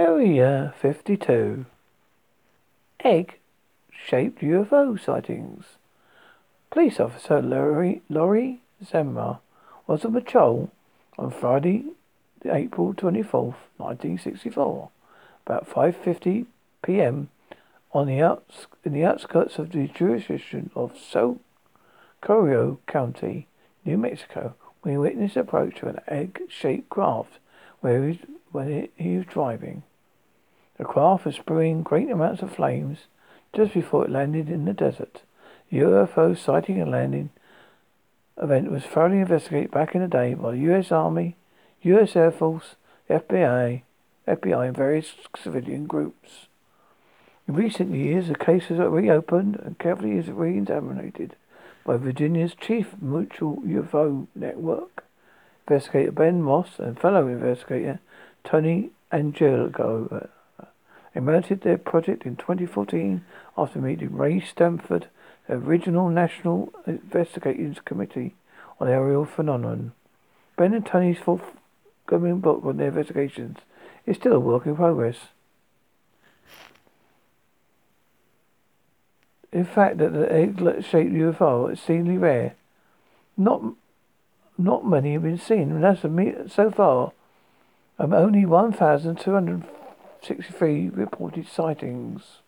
Oh, Area 52. Egg shaped UFO sightings. Police officer Laurie, Laurie was on patrol on Friday, April 24th, 1964, about 5.50 p.m. on the in the outskirts of the jurisdiction of Socorro County, New Mexico, when he witnessed approach of an egg-shaped craft where he, when he was driving. The craft was spewing great amounts of flames just before it landed in the desert. The UFO sighting and landing event was thoroughly investigated back in the day by the U.S. Army, U.S. Air Force, FBI, FBI, and various civilian groups. In recent years, the case was reopened and carefully re-examined by Virginia's chief mutual UFO network investigator Ben Moss and fellow investigator Tony Angelico. They mounted their project in 2014 after meeting Ray Stanford, the original National Investigations Committee on Aerial Phenomenon. Ben and Tony's forthcoming book on their investigations is still a work in progress. In fact, that the egg-shaped UFO is exceedingly rare. Not, not many have been seen, and as of me, so far, um, only 1,263 reported sightings.